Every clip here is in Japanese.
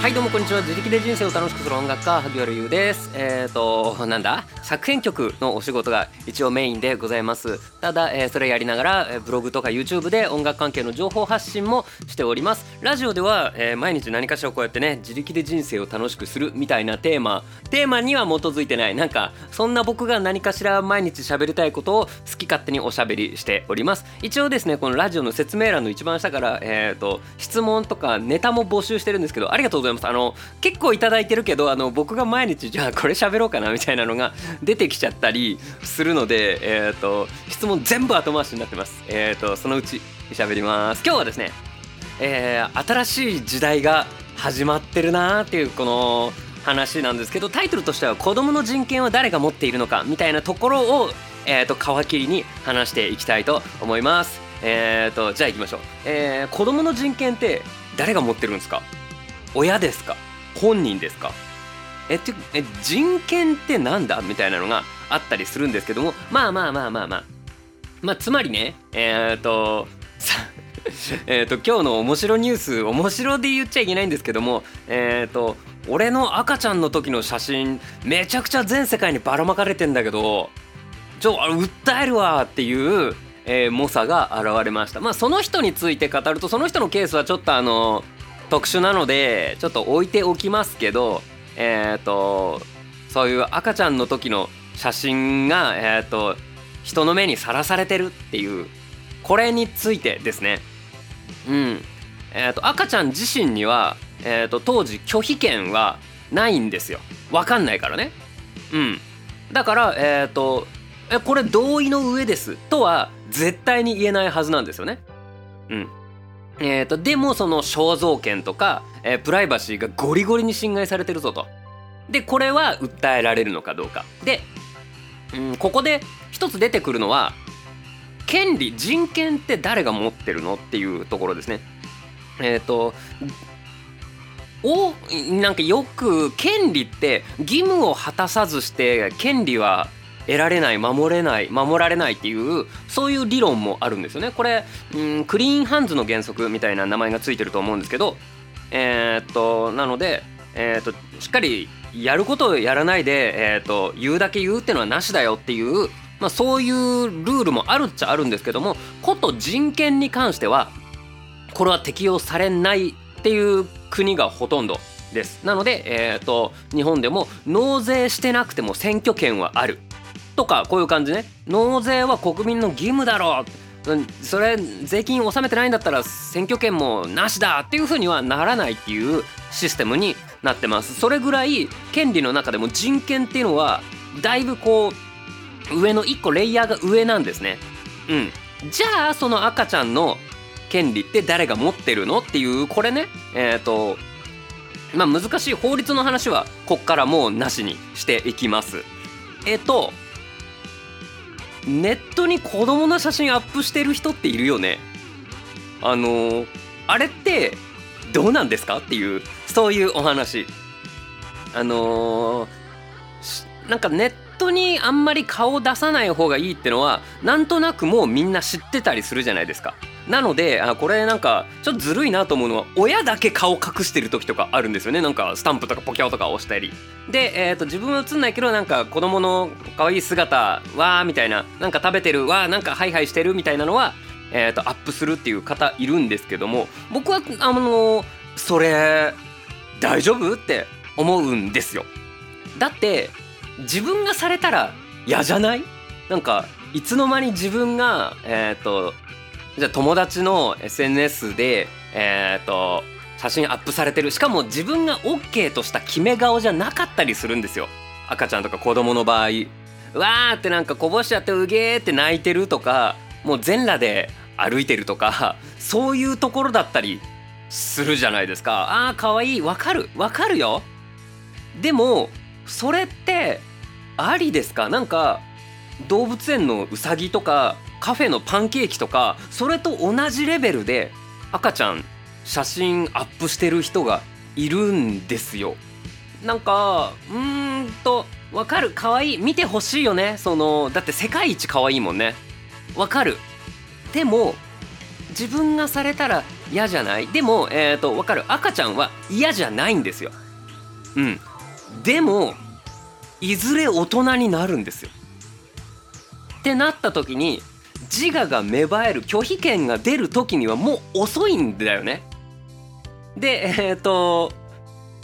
はいどうもこんにちは。自力で人生を楽しくする音楽家萩原優です。えっ、ー、となんだ？作編曲のお仕事が一応メインでございます。ただ、えー、それやりながら、えー、ブログとか YouTube で音楽関係の情報発信もしております。ラジオでは、えー、毎日何かしらこうやってね自力で人生を楽しくするみたいなテーマ。テーマには基づいてない。なんかそんな僕が何かしら毎日喋りたいことを好き勝手におしゃべりしております。一応ですねこのラジオの説明欄の一番下からえっ、と質問とかネタも募集してるんですけどありがとうございます。ざいます。あの結構頂いてるけどあの僕が毎日じゃあこれ喋ろうかなみたいなのが出てきちゃったりするので、えーと、質問全部後回しになってます、えーと、そのうち喋ります。今日はですね、えー、新しい時代が始まってるなーっていうこの話なんですけどタイトルとしては「子どもの人権は誰が持っているのか」みたいなところを、えーと、皮切りに話していきたいと思います。えーと、じゃあ行きましょう、えー、子どもの人権って誰が持ってるんですか？親ですか？本人ですか？えってえ人権ってなんだ？みたいなのがあったりするんですけどもまあまあまあまあまあ。まあつまりねえっ、とさえっと今日の面白ニュース面白で言っちゃいけないんですけどもえっ、と俺の赤ちゃんの時の写真めちゃくちゃ全世界にばらまかれてんだけどちょあ訴えるわっていう、えー、猛者が現れました。まあその人について語るとその人のケースはちょっとあの特殊なのでちょっと置いておきますけどえっ、ー、とそういう赤ちゃんの時の写真が、えーと、人の目にさらされてるっていうこれについてですね。うん。えーと、赤ちゃん自身には、えーと、当時拒否権はないんですよ。分かんないからね。うん。だからえっ、ー、とえこれ同意の上ですとは絶対に言えないはずなんですよね。うん。えーと、でもその肖像権とか、えー、プライバシーがゴリゴリに侵害されてるぞと。でこれは訴えられるのかどうか。で、うん、ここで一つ出てくるのは権利人権って誰が持ってるのっていうところですね。えっ、ー、とおなんかよく権利って義務を果たさずして権利は得られない守れない守られないっていうそういう理論もあるんですよね。これうんクリーンハンズの原則みたいな名前がついてると思うんですけどえー、っとなので、えー、っとしっかりやることをやらないで、えー、っと言うだけ言うっていうのはなしだよっていうまあ、そういうルールもあるっちゃあるんですけどもこと人権に関してはこれは適用されないっていう国がほとんどです。なので、えーと日本でも納税してなくても選挙権はある。とかこういう感じね。納税は国民の義務だろう。それ税金納めてないんだったら選挙権もなしだっていうふうにはならないっていうシステムになってます。それぐらい権利の中でも人権っていうのはだいぶこう上の1個レイヤーが上なんですね。うん。じゃあその赤ちゃんの権利って誰が持ってるのっていうこれね。えっ、ー、とまあ難しい法律の話はこっからもうなしにしていきます。えっ、ー、とネットに子供の写真アップしてる人っているよね。あの、あれってどうなんですかっていうそういうお話。あのー、なんかネットにあんまり顔出さない方がいいってのはなんとなくもうみんな知ってたりするじゃないですか。なのであこれなんかちょっとずるいなと思うのは親だけ顔隠してる時とかあるんですよね。なんかスタンプとかポキャオとか押したり。で、えーと、自分は映んないけどなんか子供の可愛い姿わーみたいななんか食べてるわーなんかハイハイしてるみたいなのは、えーと、アップするっていう方いるんですけども僕はあのそれ大丈夫って思うんですよ。だって自分がされたら嫌じゃない？なんかいつの間に自分がえっ、ー、とじゃあ友達の SNS でえっ、と写真アップされてる。しかも自分が OK とした決め顔じゃなかったりするんですよ。赤ちゃんとか子供の場合。わーってなんかこぼしちゃってうげーって泣いてるとかもう全裸で歩いてるとかそういうところだったりするじゃないですか。あーかわいい。わかる。わかるよ。でもそれってありですか？なんか動物園のウサギとかカフェのパンケーキとかそれと同じレベルで赤ちゃん写真アップしてる人がいるんですよ。なんかうーんとわかる？可愛い？見てほしいよね。そのだって世界一可愛いもんね。わかる。でも自分がされたら嫌じゃない？でもえっ、ー、と分かる？赤ちゃんは嫌じゃないんですよ。うん。でもいずれ大人になるんですよ。ってなった時に自我が芽生える拒否権が出る時にはもう遅いんだよね。でえっ、ー、と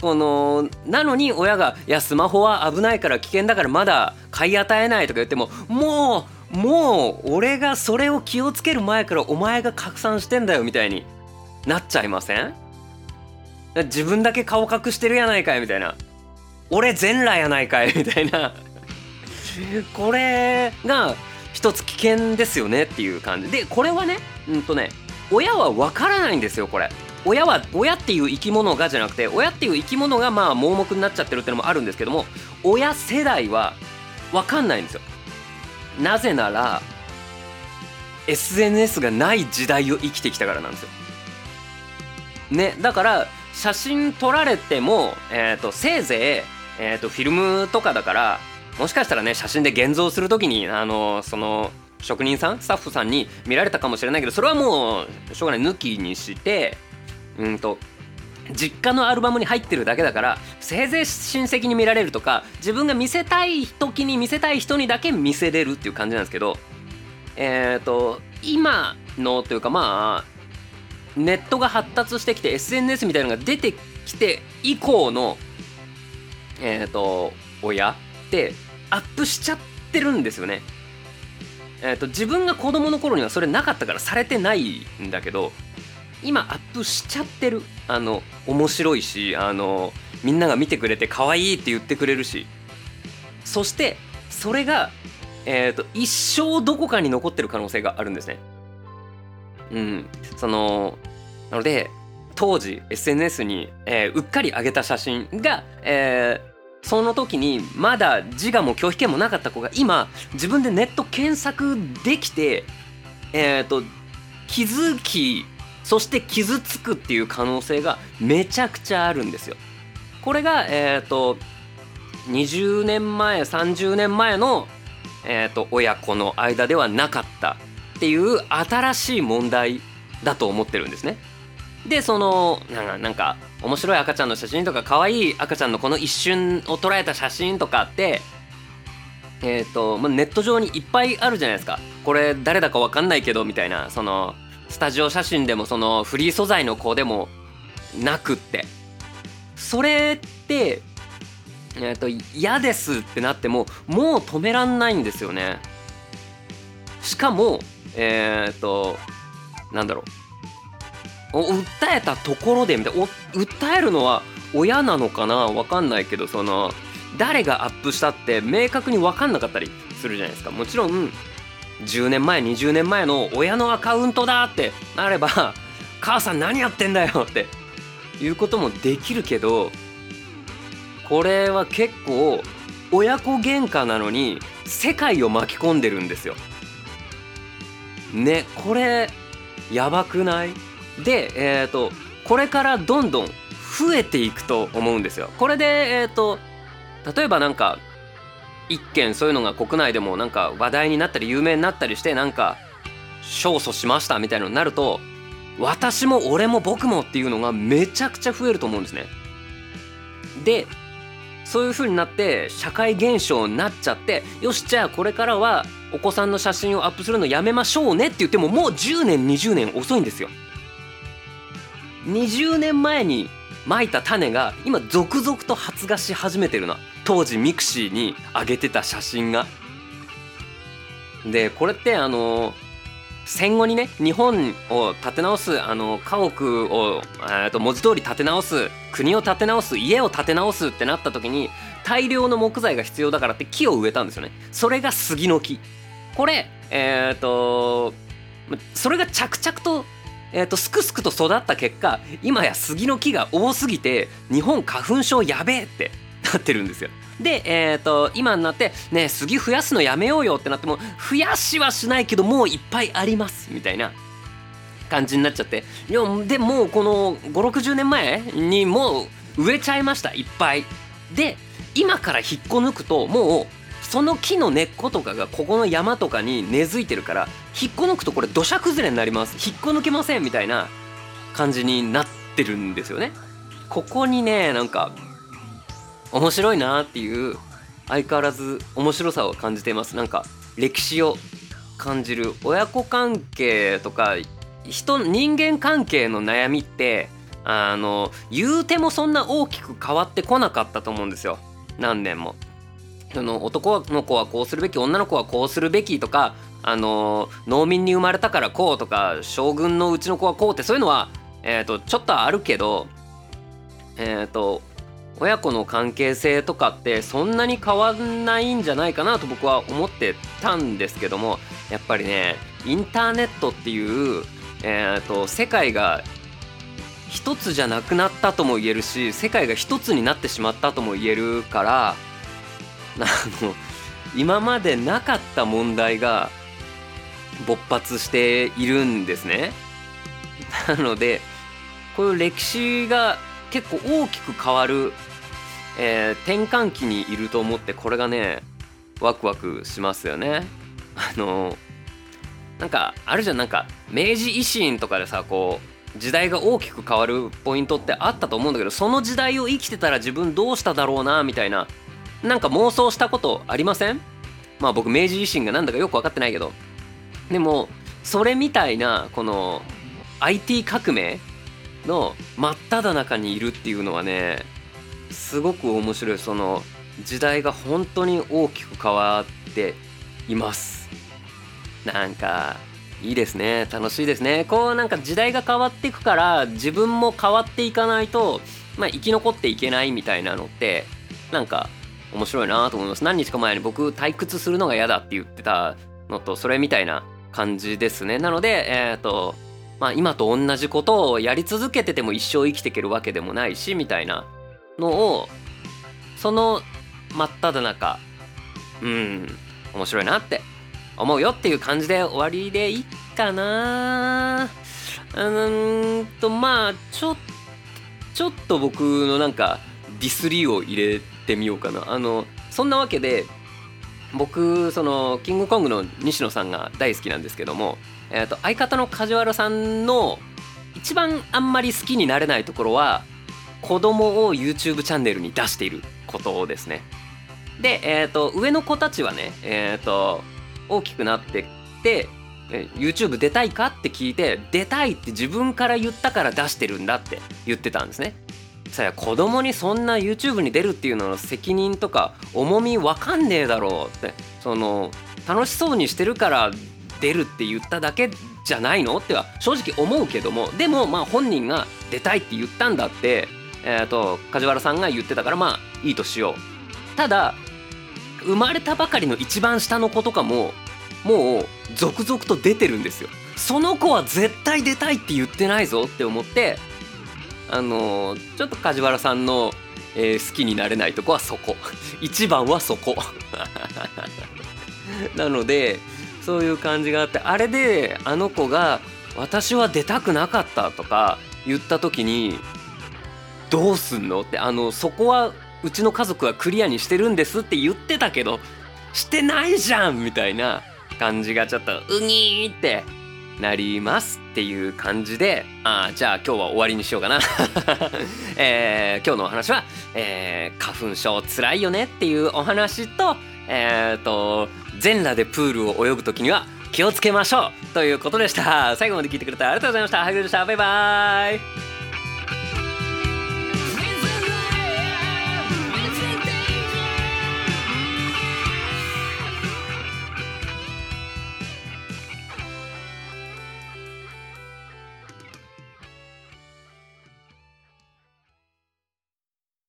このなのに親が「いやスマホは危ないから危険だからまだ買い与えない」とか言ってももうもう俺がそれを気をつける前からお前が拡散してんだよみたいになっちゃいません？自分だけ顔隠してるやないかいみたいな。俺全裸やないかいみたいな。これが一つ危険ですよねっていう感じ。でこれはねうんとね親は分からないんですよこれ。親は親っていう生き物がじゃなくて親っていう生き物がまあ盲目になっちゃってるっていうのもあるんですけども親世代は分かんないんですよ。なぜなら SNS がない時代を生きてきたからなんですよ。ねだから写真撮られても、えーと、せいぜい、えーと、フィルムとかだからもしかしたらね写真で現像する時にあのその職人さんスタッフさんに見られたかもしれないけどそれはもうしょうがない抜きにしてうんと実家のアルバムに入ってるだけだからせいぜい親戚に見られるとか自分が見せたい時に見せたい人にだけ見せれるっていう感じなんですけどえっ、ー、と今のというかまあネットが発達してきて SNS みたいなのが出てきて以降のえっ、ー、と親ってアップしちゃってるんですよね。えーと、自分が子供の頃にはそれなかったからされてないんだけど今アップしちゃってるあの面白いしあのみんなが見てくれて可愛いって言ってくれるしそしてそれが、えーと一生どこかに残ってる可能性があるんですね。うん、そのなので当時 SNS に、えー、うっかり上げた写真が、えー、その時にまだ自我も拒否権もなかった子が今自分でネット検索できて、えーと、気づきそして傷つくっていう可能性がめちゃくちゃあるんですよ。これが、えーと、20年前30年前の、えーと親子の間ではなかったっていう新しい問題だと思ってるんですね。でそのなんか面白い赤ちゃんの写真とか可愛い赤ちゃんのこの一瞬を捉えた写真とかってえっ、ー、と、ま、ネット上にいっぱいあるじゃないですか。これ誰だか分かんないけどみたいなそのスタジオ写真でもそのフリー素材の子でもなくって。それってえっ、ー、と嫌ですってなってももう止めらんないんですよね。しかもえっ、ー、となんだろう。訴えたところでみたいな。訴えるのは親なのかな？わかんないけどその誰がアップしたって明確に分かんなかったりするじゃないですか。もちろん10年前20年前の親のアカウントだってなれば母さん何やってんだよっていうこともできるけどこれは結構親子喧嘩なのに世界を巻き込んでるんですよ。ねこれやばくない？でえっ、ー、とこれからどんどん増えていくと思うんですよ。これでえっ、ー、と例えばなんか一件そういうのが国内でもなんか話題になったり有名になったりしてなんか勝訴しましたみたいなのになると私も俺も僕もっていうのがめちゃくちゃ増えると思うんですね。でそういう風になって社会現象になっちゃってよしじゃあこれからはお子さんの写真をアップするのやめましょうねって言ってももう10年20年遅いんですよ。20年前にまいた種が今続々と発芽し始めてるな。当時ミクシーに上げてた写真が。でこれってあの戦後にね日本を立て直すあの家屋をと文字通り立て直す国を建て直す家を建て直すってなった時に大量の木材が必要だからって木を植えたんですよね。それが杉の木。これえっ、ー、とそれが着々とえーと、すくすくと育った結果今や杉の木が多すぎて日本花粉症やべえってなってるんですよ。で、えーと、今になってね杉増やすのやめようよってなっても増やしはしないけどもういっぱいありますみたいな感じになっちゃっていやでもうこの560年前にもう植えちゃいましたいっぱい。で今から引っこ抜くともうその木の根っことかがここの山とかに根付いてるから引っこ抜くとこれ土砂崩れになります引っこ抜けませんみたいな感じになってるんですよね。ここにねなんか面白いなっていう相変わらず面白さを感じていますなんか歴史を感じる親子関係とか人人間関係の悩みってあの言うてもそんな大きく変わってこなかったと思うんですよ何年も。その男の子はこうするべき女の子はこうするべきとかあの農民に生まれたからこうとか将軍のうちの子はこうってそういうのは、えーと、ちょっとあるけどえ、ー、と親子の関係性とかってそんなに変わんないんじゃないかなと僕は思ってたんですけどもやっぱりねインターネットっていう、えーと、世界が一つじゃなくなったとも言えるし世界が一つになってしまったとも言えるから あの今までなかった問題が勃発しているんですね。なのでこういう歴史が結構大きく変わるえー、転換期にいると思ってこれがねワクワクしますよね。あのなんかあるじゃんなんか明治維新とかでさこう時代が大きく変わるポイントってあったと思うんだけどその時代を生きてたら自分どうしただろうなみたいななんか妄想したことありません？まあ僕明治維新が何だかよく分かってないけど。でもそれみたいなこの IT 革命の真っ只中にいるっていうのはねすごく面白い。その時代が本当に大きく変わっています。なんかいいですね。楽しいですね。こうなんか時代が変わっていくから自分も変わっていかないと、まあ、生き残っていけないみたいなのってなんか面白いなと思います。何日か前に僕退屈するのが嫌だって言ってたのとそれみたいな感じですね。なのでえっ、ー、とまあ今と同じことをやり続けてても一生生きていけるわけでもないしみたいなのをその真っ只中うん面白いなって思うよっていう感じで終わりでいいかな。うんとまあちょちょっと僕のなんかディスリーを入れてみようかなあのそんなわけで僕そのキングコングの西野さんが大好きなんですけども、えー、と相方の梶原さんの一番あんまり好きになれないところは子供を YouTube チャンネルに出していることですね。で、えーと、上の子たちはね、えーと、大きくなってって YouTube 出たいかって聞いて出たいって自分から言ったから出してるんだって言ってたんですね。さや子供にそんな YouTube に出るっていうのの責任とか重みわかんねえだろうって。その楽しそうにしてるから出るって言っただけじゃないの？っては正直思うけども。でもまあ本人が出たいって言ったんだって。えーと、梶原さんが言ってたからまあいいとしよう。ただ生まれたばかりの一番下の子とかももう続々と出てるんですよ。その子は絶対出たいって言ってないぞって思ってあの、ちょっと梶原さんの、えー、好きになれないとこはそこ。一番はそこ。なのでそういう感じがあってあれであの子が「私は出たくなかった」とか言った時にどうすんの？ってあのそこはうちの家族はクリアにしてるんですって言ってたけどしてないじゃん！みたいな感じがちょっとうにー！ってなりますっていう感じであじゃあ今日は終わりにしようかな、えー、今日のお話は、えー、花粉症つらいよねっていうお話とえっ、ー、と全裸でプールを泳ぐ時には気をつけましょうということでした。最後まで聞いてくれてありがとうございました。ハグでした。バイバーイ。